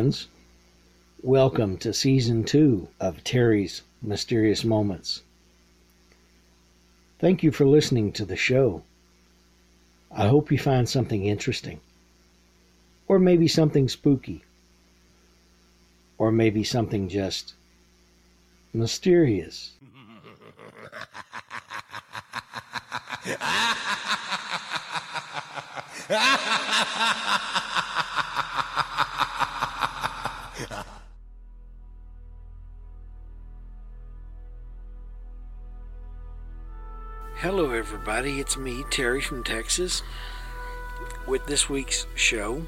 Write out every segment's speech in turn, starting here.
Friends. Welcome to season two of Terry's Mysterious Moments. Thank you for listening to the show. I hope you find something interesting, or maybe something spooky, or maybe something just mysterious. everybody. It's me, Terry from Texas, with this week's show.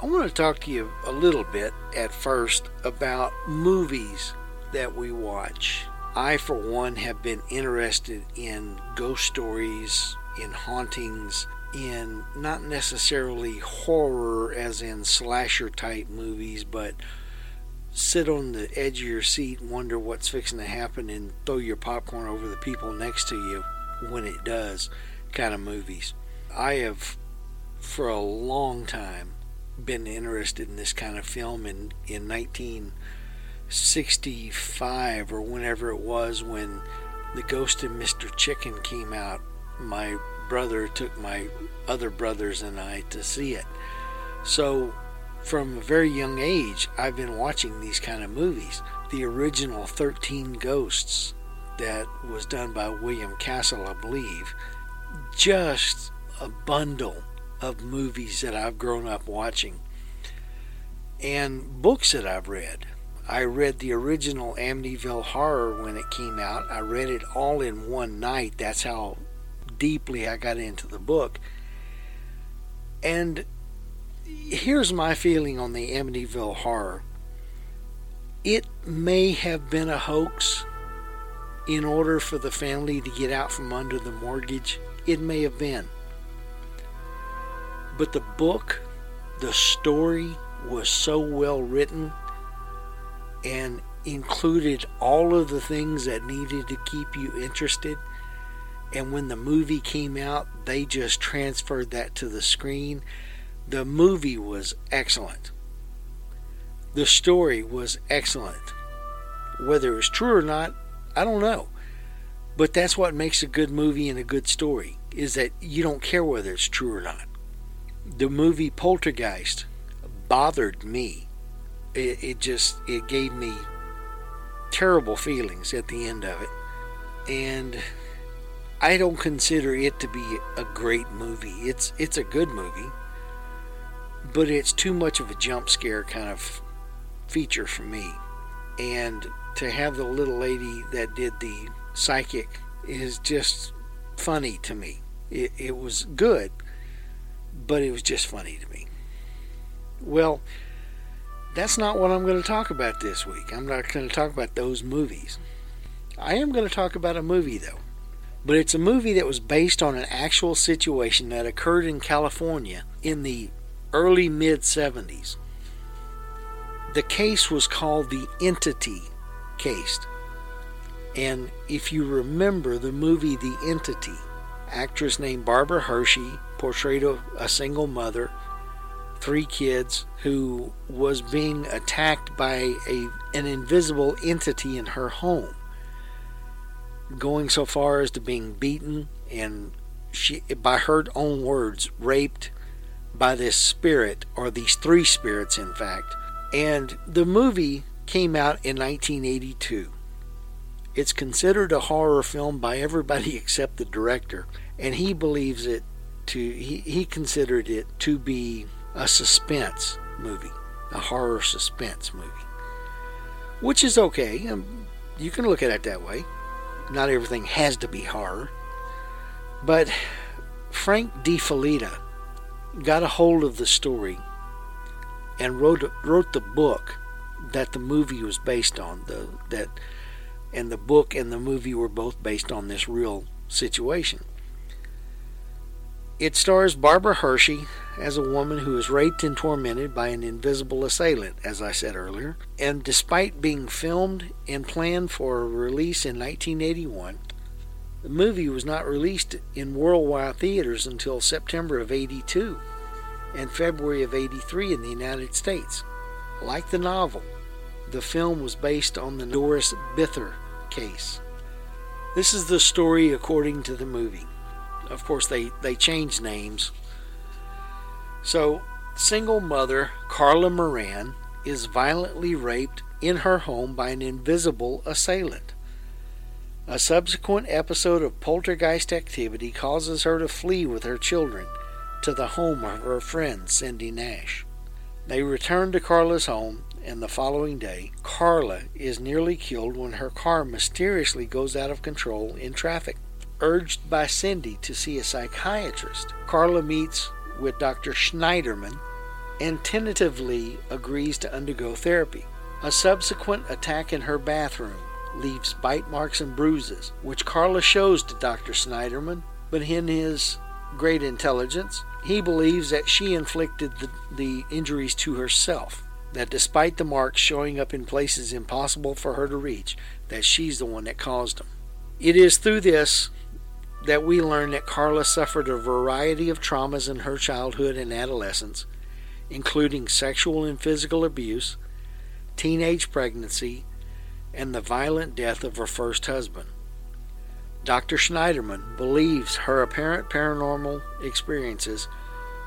I want to talk to you a little bit at first about movies that we watch. I, for one, have been interested in ghost stories, in hauntings, in not necessarily horror as in slasher type movies, but sit on the edge of your seat and wonder what's fixing to happen and throw your popcorn over the people next to you when it does kind of movies. I have for a long time been interested in this kind of film And in 1965 or whenever it was when The Ghost of Mr. Chicken came out. My brother took my other brothers and I to see it. So from a very young age, I've been watching these kind of movies. The original 13 Ghosts that was done by William Castle, I believe. Just a bundle of movies that I've grown up watching and books that I've read. I read the original Amityville Horror when it came out. I read it all in one night. That's how deeply I got into the book. And here's my feeling on the Amityville Horror it may have been a hoax in order for the family to get out from under the mortgage. It may have been. But the book, the story was so well written and included all of the things that needed to keep you interested. And when the movie came out, they just transferred that to the screen. The movie was excellent. The story was excellent. Whether it was true or not, I don't know. But that's what makes a good movie and a good story is that you don't care whether it's true or not. The movie Poltergeist bothered me. It, it just it gave me terrible feelings at the end of it. And I don't consider it to be a great movie. It's it's a good movie, but it's too much of a jump scare kind of feature for me. And to have the little lady that did the psychic is just funny to me. It, it was good, but it was just funny to me. Well, that's not what I'm going to talk about this week. I'm not going to talk about those movies. I am going to talk about a movie, though. But it's a movie that was based on an actual situation that occurred in California in the early mid 70s. The case was called the Entity case. And if you remember the movie The Entity, actress named Barbara Hershey portrayed a, a single mother, three kids, who was being attacked by a, an invisible entity in her home, going so far as to being beaten and she, by her own words, raped by this spirit, or these three spirits, in fact. And the movie came out in 1982. It's considered a horror film by everybody except the director, and he believes it to he, he considered it to be a suspense movie, a horror suspense movie. Which is okay. Um, you can look at it that way. Not everything has to be horror. But Frank DeFelitta got a hold of the story and wrote wrote the book that the movie was based on. The that and the book and the movie were both based on this real situation. It stars Barbara Hershey as a woman who is raped and tormented by an invisible assailant, as I said earlier. And despite being filmed and planned for a release in 1981, the movie was not released in worldwide theaters until September of 82 and February of 83 in the United States. Like the novel, the film was based on the Doris Bither case. This is the story according to the movie. Of course, they, they changed names. So, single mother Carla Moran is violently raped in her home by an invisible assailant. A subsequent episode of poltergeist activity causes her to flee with her children to the home of her friend Cindy Nash. They return to Carla's home and the following day, Carla is nearly killed when her car mysteriously goes out of control in traffic. Urged by Cindy to see a psychiatrist, Carla meets with Dr. Schneiderman and tentatively agrees to undergo therapy. A subsequent attack in her bathroom leaves bite marks and bruises, which Carla shows to Dr. Schneiderman, but in his great intelligence, he believes that she inflicted the, the injuries to herself that despite the marks showing up in places impossible for her to reach, that she's the one that caused them. It is through this that we learn that Carla suffered a variety of traumas in her childhood and adolescence, including sexual and physical abuse, teenage pregnancy, and the violent death of her first husband. Dr. Schneiderman believes her apparent paranormal experiences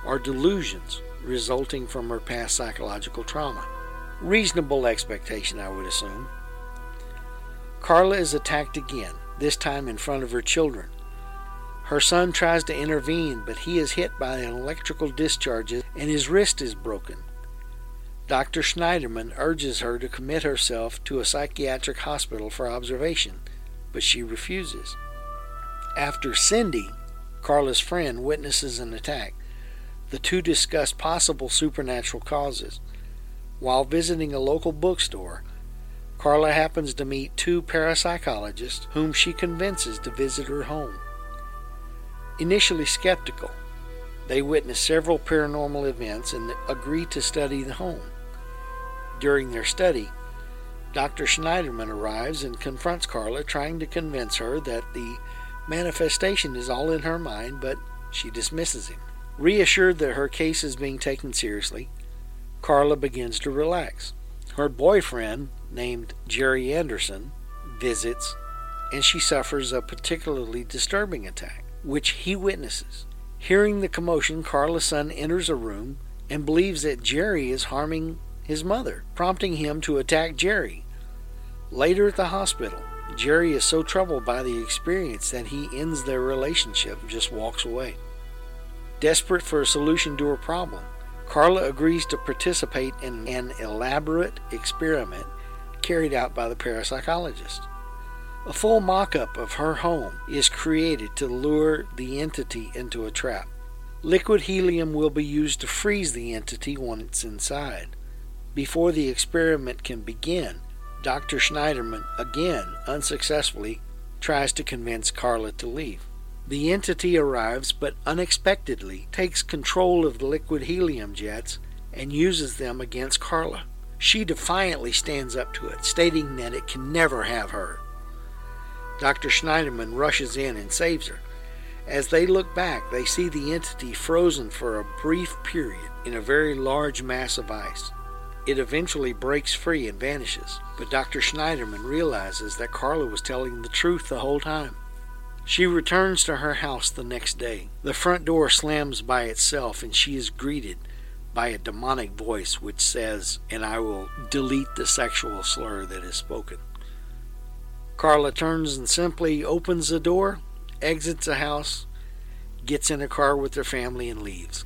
are delusions resulting from her past psychological trauma. Reasonable expectation, I would assume. Carla is attacked again, this time in front of her children. Her son tries to intervene, but he is hit by an electrical discharge and his wrist is broken. Dr. Schneiderman urges her to commit herself to a psychiatric hospital for observation, but she refuses. After Cindy, Carla's friend, witnesses an attack, the two discuss possible supernatural causes. While visiting a local bookstore, Carla happens to meet two parapsychologists whom she convinces to visit her home. Initially skeptical, they witness several paranormal events and agree to study the home. During their study, Dr. Schneiderman arrives and confronts Carla, trying to convince her that the manifestation is all in her mind, but she dismisses him. Reassured that her case is being taken seriously, Carla begins to relax. Her boyfriend, named Jerry Anderson, visits and she suffers a particularly disturbing attack, which he witnesses. Hearing the commotion, Carla's son enters a room and believes that Jerry is harming his mother, prompting him to attack Jerry. Later at the hospital, Jerry is so troubled by the experience that he ends their relationship and just walks away. Desperate for a solution to her problem, Carla agrees to participate in an elaborate experiment carried out by the parapsychologist. A full mock up of her home is created to lure the entity into a trap. Liquid helium will be used to freeze the entity once inside. Before the experiment can begin, Dr. Schneiderman again unsuccessfully tries to convince Carla to leave. The entity arrives, but unexpectedly takes control of the liquid helium jets and uses them against Carla. She defiantly stands up to it, stating that it can never have her. Dr. Schneiderman rushes in and saves her. As they look back, they see the entity frozen for a brief period in a very large mass of ice. It eventually breaks free and vanishes, but Dr. Schneiderman realizes that Carla was telling the truth the whole time. She returns to her house the next day. The front door slams by itself and she is greeted by a demonic voice which says, and I will delete the sexual slur that is spoken. Carla turns and simply opens the door, exits the house, gets in a car with her family, and leaves.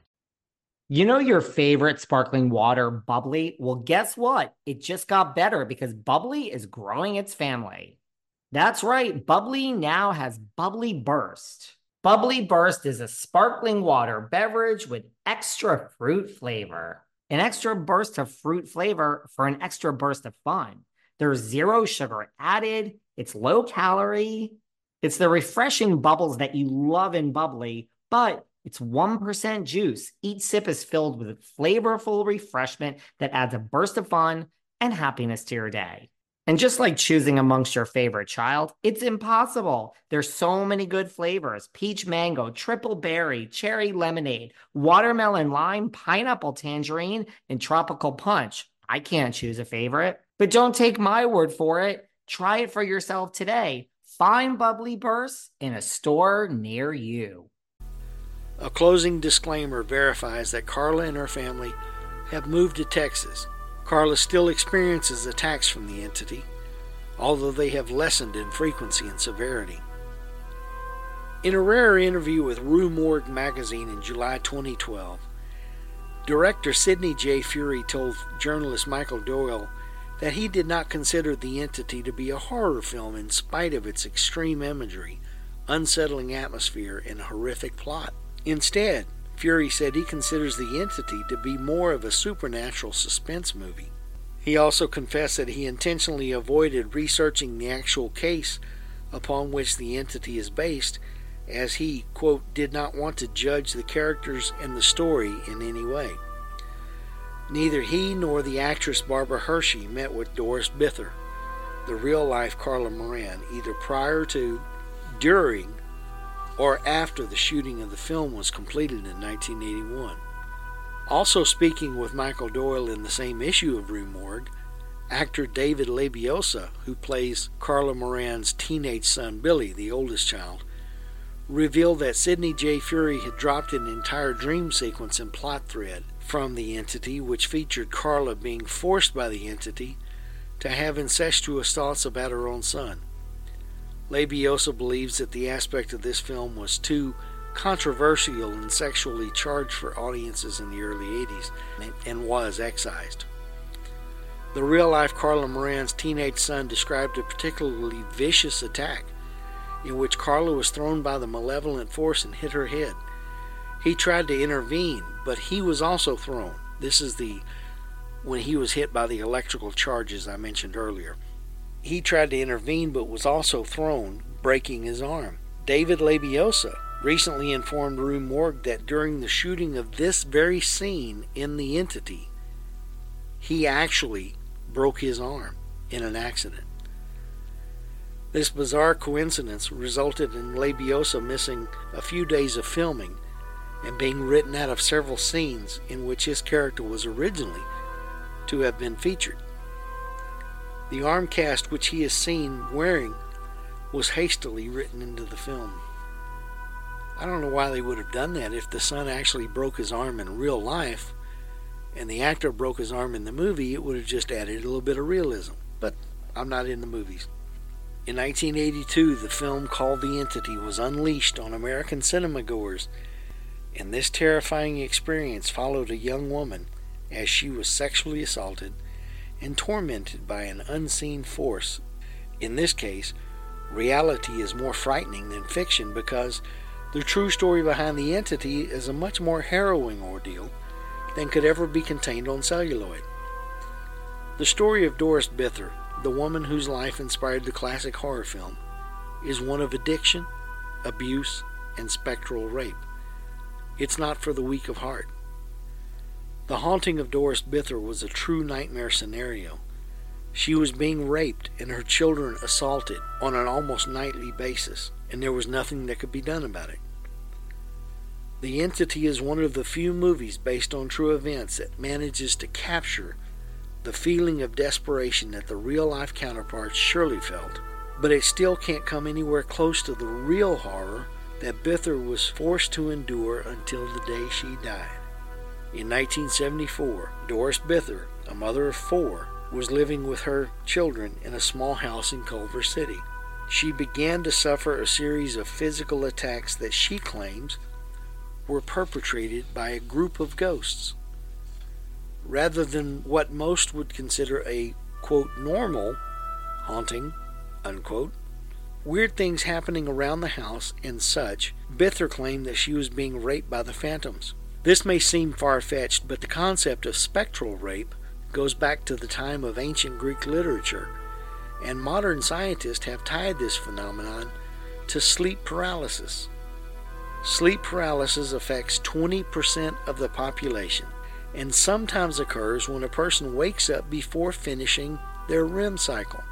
You know your favorite sparkling water, Bubbly? Well, guess what? It just got better because Bubbly is growing its family. That's right, Bubbly now has Bubbly Burst. Bubbly Burst is a sparkling water beverage with extra fruit flavor. An extra burst of fruit flavor for an extra burst of fun. There's zero sugar added, it's low calorie. It's the refreshing bubbles that you love in Bubbly, but it's 1% juice. Each sip is filled with flavorful refreshment that adds a burst of fun and happiness to your day. And just like choosing amongst your favorite child, it's impossible. There's so many good flavors peach mango, triple berry, cherry lemonade, watermelon lime, pineapple tangerine, and tropical punch. I can't choose a favorite, but don't take my word for it. Try it for yourself today. Find Bubbly Burst in a store near you. A closing disclaimer verifies that Carla and her family have moved to Texas. Carla still experiences attacks from the entity, although they have lessened in frequency and severity. In a rare interview with Rue Morgue magazine in July 2012, director Sidney J. Furie told journalist Michael Doyle that he did not consider the entity to be a horror film in spite of its extreme imagery, unsettling atmosphere, and horrific plot. Instead, Furie said he considers the entity to be more of a supernatural suspense movie. He also confessed that he intentionally avoided researching the actual case upon which the entity is based, as he, quote, did not want to judge the characters and the story in any way. Neither he nor the actress Barbara Hershey met with Doris Bither, the real life Carla Moran, either prior to, during, or after the shooting of the film was completed in 1981. Also speaking with Michael Doyle in the same issue of Rue Morgue, actor David Labiosa, who plays Carla Moran's teenage son Billy, the oldest child, revealed that Sidney J. Furie had dropped an entire dream sequence and plot thread from the entity, which featured Carla being forced by the entity to have incestuous thoughts about her own son. Labiosa believes that the aspect of this film was too controversial and sexually charged for audiences in the early 80s and was excised. The real life Carla Moran's teenage son described a particularly vicious attack in which Carla was thrown by the malevolent force and hit her head. He tried to intervene, but he was also thrown. This is the when he was hit by the electrical charges I mentioned earlier. He tried to intervene but was also thrown, breaking his arm. David Labiosa recently informed Rue Morgue that during the shooting of this very scene in The Entity, he actually broke his arm in an accident. This bizarre coincidence resulted in Labiosa missing a few days of filming and being written out of several scenes in which his character was originally to have been featured. The arm cast which he is seen wearing was hastily written into the film. I don't know why they would have done that if the son actually broke his arm in real life and the actor broke his arm in the movie, it would have just added a little bit of realism. But I'm not in the movies. In 1982, the film called The Entity was unleashed on American cinema goers, and this terrifying experience followed a young woman as she was sexually assaulted and tormented by an unseen force. In this case, reality is more frightening than fiction because the true story behind the entity is a much more harrowing ordeal than could ever be contained on celluloid. The story of Doris Bither, the woman whose life inspired the classic horror film, is one of addiction, abuse, and spectral rape. It's not for the weak of heart. The haunting of Doris Bither was a true nightmare scenario. She was being raped and her children assaulted on an almost nightly basis, and there was nothing that could be done about it. The Entity is one of the few movies based on true events that manages to capture the feeling of desperation that the real life counterparts surely felt, but it still can't come anywhere close to the real horror that Bither was forced to endure until the day she died. In 1974, Doris Bither, a mother of four, was living with her children in a small house in Culver City. She began to suffer a series of physical attacks that she claims were perpetrated by a group of ghosts. Rather than what most would consider a, quote, normal haunting, unquote, weird things happening around the house and such, Bither claimed that she was being raped by the phantoms. This may seem far fetched, but the concept of spectral rape goes back to the time of ancient Greek literature, and modern scientists have tied this phenomenon to sleep paralysis. Sleep paralysis affects 20% of the population and sometimes occurs when a person wakes up before finishing their REM cycle.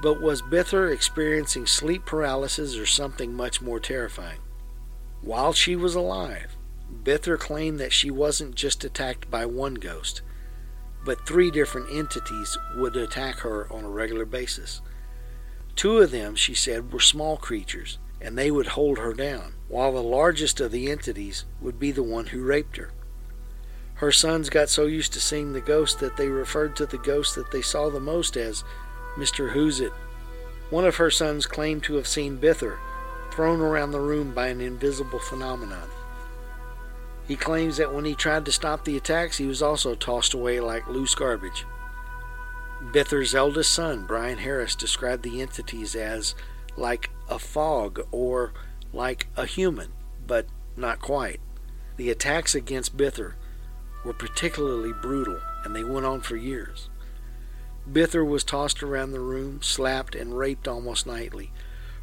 But was Bither experiencing sleep paralysis or something much more terrifying? While she was alive, Bither claimed that she wasn't just attacked by one ghost, but three different entities would attack her on a regular basis. Two of them, she said, were small creatures, and they would hold her down, while the largest of the entities would be the one who raped her. Her sons got so used to seeing the ghost that they referred to the ghost that they saw the most as Mr. Who's It. One of her sons claimed to have seen Bither thrown around the room by an invisible phenomenon. He claims that when he tried to stop the attacks, he was also tossed away like loose garbage. Bither's eldest son, Brian Harris, described the entities as like a fog or like a human, but not quite. The attacks against Bither were particularly brutal, and they went on for years. Bither was tossed around the room, slapped, and raped almost nightly.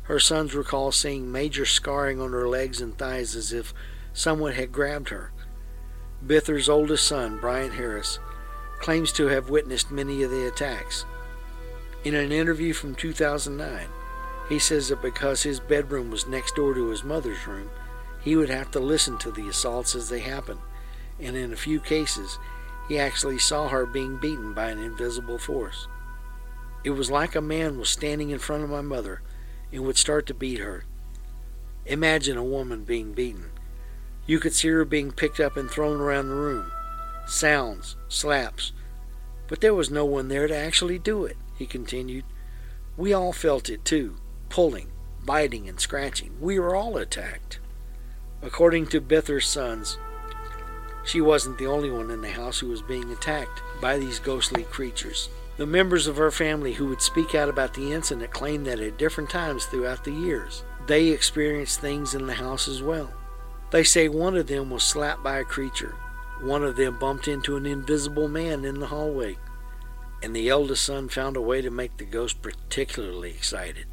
Her sons recall seeing major scarring on her legs and thighs as if someone had grabbed her. Bither's oldest son, Brian Harris, claims to have witnessed many of the attacks. In an interview from 2009, he says that because his bedroom was next door to his mother's room, he would have to listen to the assaults as they happened, and in a few cases, he actually saw her being beaten by an invisible force. It was like a man was standing in front of my mother and would start to beat her. Imagine a woman being beaten. You could see her being picked up and thrown around the room. Sounds, slaps. But there was no one there to actually do it, he continued. We all felt it too pulling, biting, and scratching. We were all attacked. According to Bither's sons, she wasn't the only one in the house who was being attacked by these ghostly creatures. The members of her family who would speak out about the incident claimed that at different times throughout the years, they experienced things in the house as well. They say one of them was slapped by a creature, one of them bumped into an invisible man in the hallway, and the eldest son found a way to make the ghost particularly excited.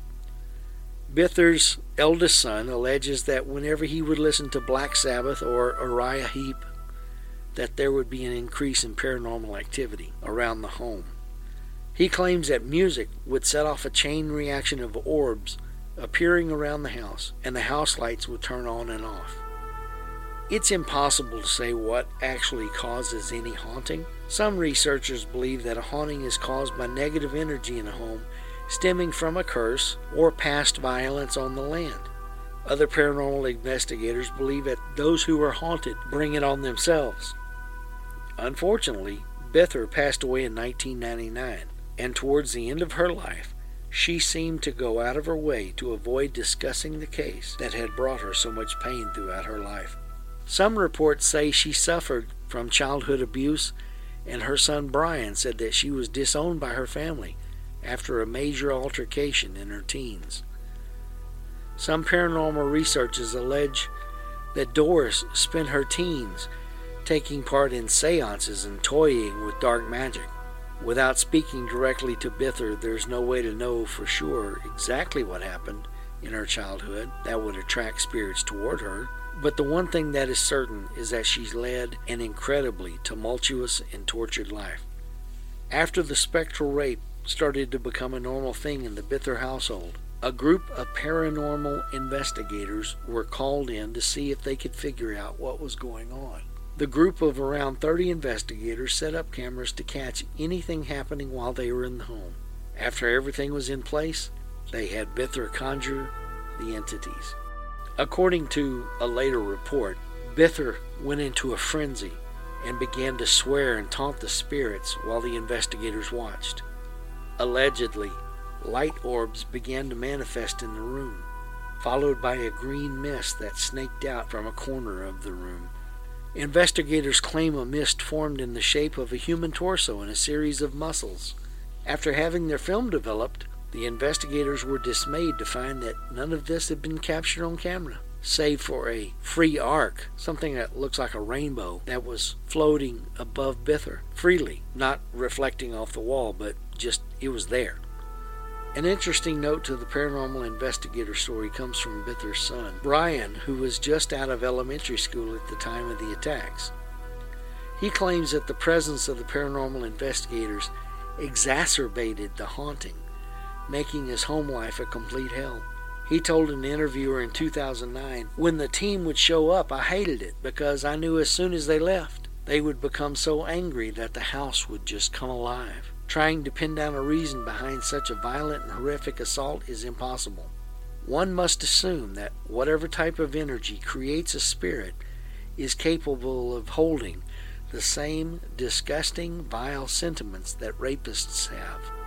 Bither's eldest son alleges that whenever he would listen to Black Sabbath or Uriah Heep, that there would be an increase in paranormal activity around the home. He claims that music would set off a chain reaction of orbs appearing around the house, and the house lights would turn on and off. It's impossible to say what actually causes any haunting. Some researchers believe that a haunting is caused by negative energy in a home stemming from a curse or past violence on the land. Other paranormal investigators believe that those who are haunted bring it on themselves. Unfortunately, Bither passed away in 1999, and towards the end of her life, She seemed to go out of her way to avoid discussing the case that had brought her so much pain throughout her life. Some reports say she suffered from childhood abuse, and her son Brian said that she was disowned by her family after a major altercation in her teens. Some paranormal researchers allege that Doris spent her teens taking part in seances and toying with dark magic. Without speaking directly to Bither, there's no way to know for sure exactly what happened in her childhood that would attract spirits toward her. But the one thing that is certain is that she's led an incredibly tumultuous and tortured life. After the spectral rape started to become a normal thing in the Bither household, a group of paranormal investigators were called in to see if they could figure out what was going on. The group of around 30 investigators set up cameras to catch anything happening while they were in the home. After everything was in place, they had Bither conjure the entities. According to a later report, Bither went into a frenzy and began to swear and taunt the spirits while the investigators watched. Allegedly, light orbs began to manifest in the room, followed by a green mist that snaked out from a corner of the room. Investigators claim a mist formed in the shape of a human torso and a series of muscles. After having their film developed, the investigators were dismayed to find that none of this had been captured on camera, save for a free arc, something that looks like a rainbow, that was floating above Bither freely, not reflecting off the wall, but just it was there. An interesting note to the paranormal investigator story comes from Bither's son, Brian, who was just out of elementary school at the time of the attacks. He claims that the presence of the paranormal investigators exacerbated the haunting, making his home life a complete hell. He told an interviewer in 2009, When the team would show up, I hated it because I knew as soon as they left, they would become so angry that the house would just come alive. Trying to pin down a reason behind such a violent and horrific assault is impossible. One must assume that whatever type of energy creates a spirit is capable of holding the same disgusting, vile sentiments that rapists have.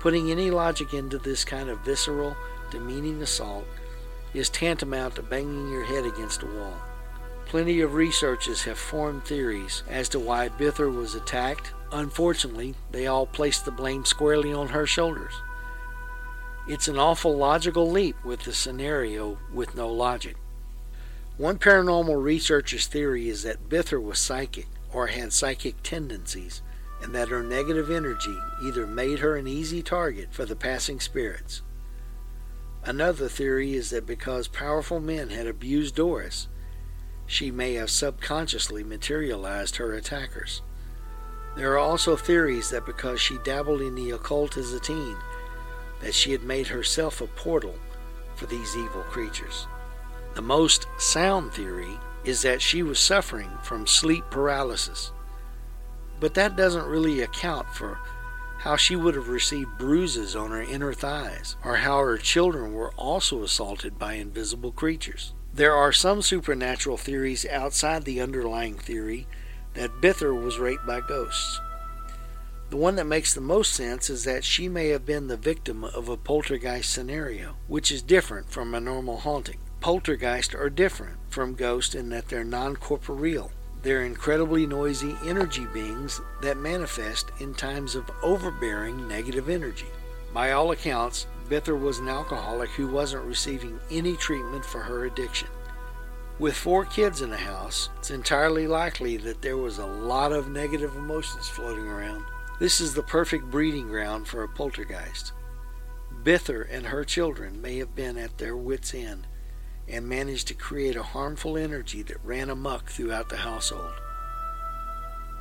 Putting any logic into this kind of visceral, demeaning assault is tantamount to banging your head against a wall. Plenty of researchers have formed theories as to why Bither was attacked Unfortunately, they all placed the blame squarely on her shoulders. It's an awful logical leap with the scenario with no logic. One paranormal researcher's theory is that Bither was psychic or had psychic tendencies, and that her negative energy either made her an easy target for the passing spirits. Another theory is that because powerful men had abused Doris, she may have subconsciously materialized her attackers. There are also theories that because she dabbled in the occult as a teen, that she had made herself a portal for these evil creatures. The most sound theory is that she was suffering from sleep paralysis. But that doesn't really account for how she would have received bruises on her inner thighs, or how her children were also assaulted by invisible creatures. There are some supernatural theories outside the underlying theory that Bither was raped by ghosts. The one that makes the most sense is that she may have been the victim of a poltergeist scenario, which is different from a normal haunting. Poltergeists are different from ghosts in that they're non corporeal. They're incredibly noisy energy beings that manifest in times of overbearing negative energy. By all accounts, Bither was an alcoholic who wasn't receiving any treatment for her addiction. With four kids in the house, it's entirely likely that there was a lot of negative emotions floating around. This is the perfect breeding ground for a poltergeist. Bither and her children may have been at their wits' end and managed to create a harmful energy that ran amuck throughout the household.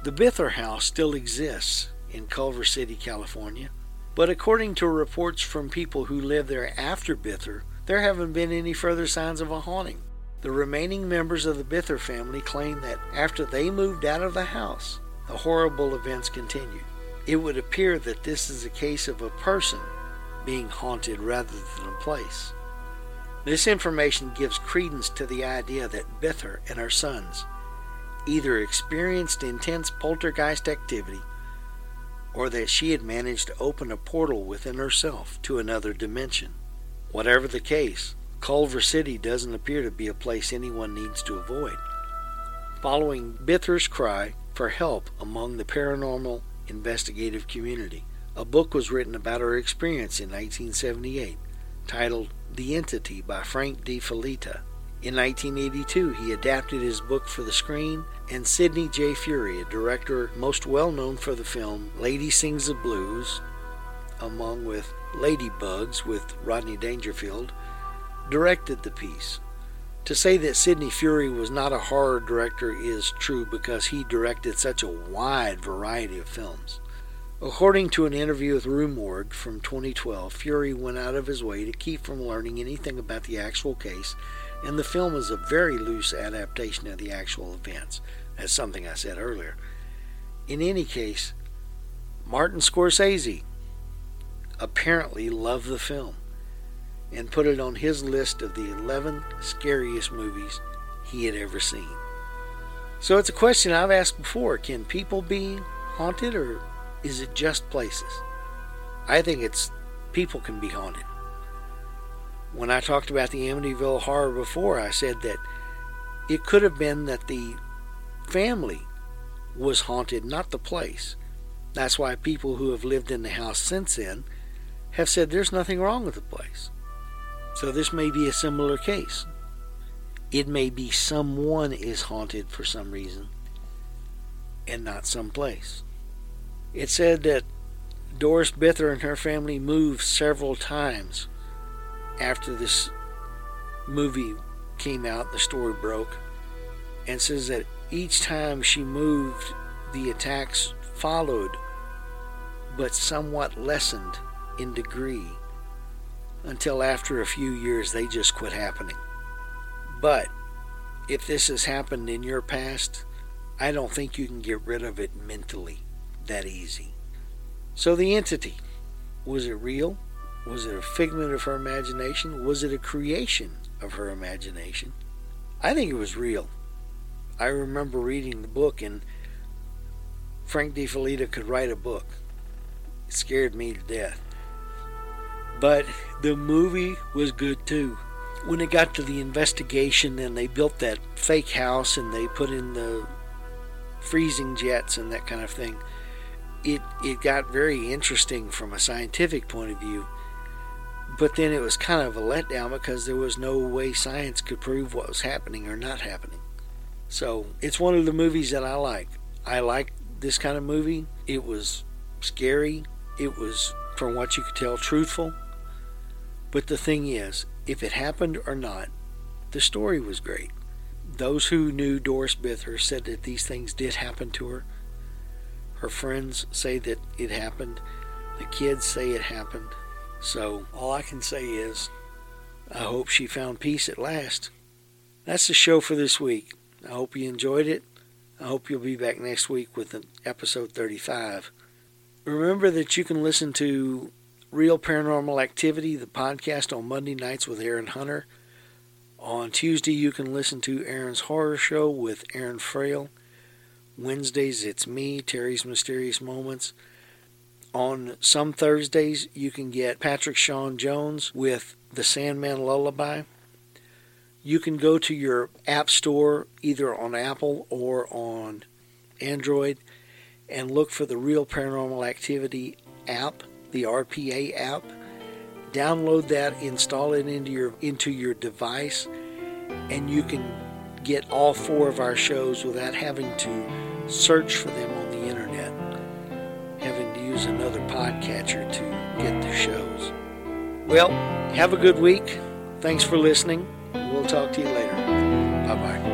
The Bither house still exists in Culver City, California, but according to reports from people who lived there after Bither, there haven't been any further signs of a haunting. The remaining members of the Bither family claim that after they moved out of the house, the horrible events continued. It would appear that this is a case of a person being haunted rather than a place. This information gives credence to the idea that Bither and her sons either experienced intense poltergeist activity or that she had managed to open a portal within herself to another dimension. Whatever the case, Culver City doesn't appear to be a place anyone needs to avoid. Following Bither's cry for help among the paranormal investigative community, a book was written about her experience in 1978 titled The Entity by Frank De Felitta. In 1982, he adapted his book for the screen, and Sidney J. Furie, a director most well known for the film Lady Sings the Blues, among with Ladybugs with Rodney Dangerfield, directed the piece. To say that Sidney Furie was not a horror director is true because he directed such a wide variety of films. According to an interview with Rue from 2012, Furie went out of his way to keep from learning anything about the actual case, and the film is a very loose adaptation of the actual events. That's something I said earlier. In any case, Martin Scorsese apparently loved the film and put it on his list of the 11 scariest movies he had ever seen. So it's a question I've asked before can people be haunted or is it just places? I think it's people can be haunted. When I talked about the Amityville horror before, I said that it could have been that the family was haunted, not the place. That's why people who have lived in the house since then have said there's nothing wrong with the place. So this may be a similar case. It may be someone is haunted for some reason and not some place. It said that Doris Bither and her family moved several times after this movie came out, the story broke, and says that each time she moved, the attacks followed, but somewhat lessened in degree until after a few years they just quit happening. But if this has happened in your past, I don't think you can get rid of it mentally that easy. So the entity, was it real? Was it a figment of her imagination? Was it a creation of her imagination? I think it was real. I remember reading the book, and Frank De Felitta could write a book. It scared me to death. But the movie was good too. When it got to the investigation and they built that fake house and they put in the freezing jets and that kind of thing, it it got very interesting from a scientific point of view. But then it was kind of a letdown because there was no way science could prove what was happening or not happening. So it's one of the movies that I like. I like this kind of movie. It was scary. It was, from what you could tell, truthful. But the thing is, if it happened or not, the story was great. Those who knew Doris Bither said that these things did happen to her. Her friends say that it happened. The kids say it happened. So all I can say is, I hope she found peace at last. That's the show for this week. I hope you enjoyed it. I hope you'll be back next week with episode 35. Remember that you can listen to Real Paranormal Activity, the podcast on Monday nights with Aaron Hunter. On Tuesday, you can listen to Aaron's Horror Show with Aaron Frail. Wednesdays, it's me, Terry's Mysterious Moments. On some Thursdays, you can get Patrick Sean Jones with The Sandman Lullaby. You can go to your app store, either on Apple or on Android, and look for the Real Paranormal Activity app the RPA app. Download that, install it into your into your device, and you can get all four of our shows without having to search for them on the internet, having to use another podcatcher to get the shows. Well, have a good week. Thanks for listening. We'll talk to you later. Bye bye.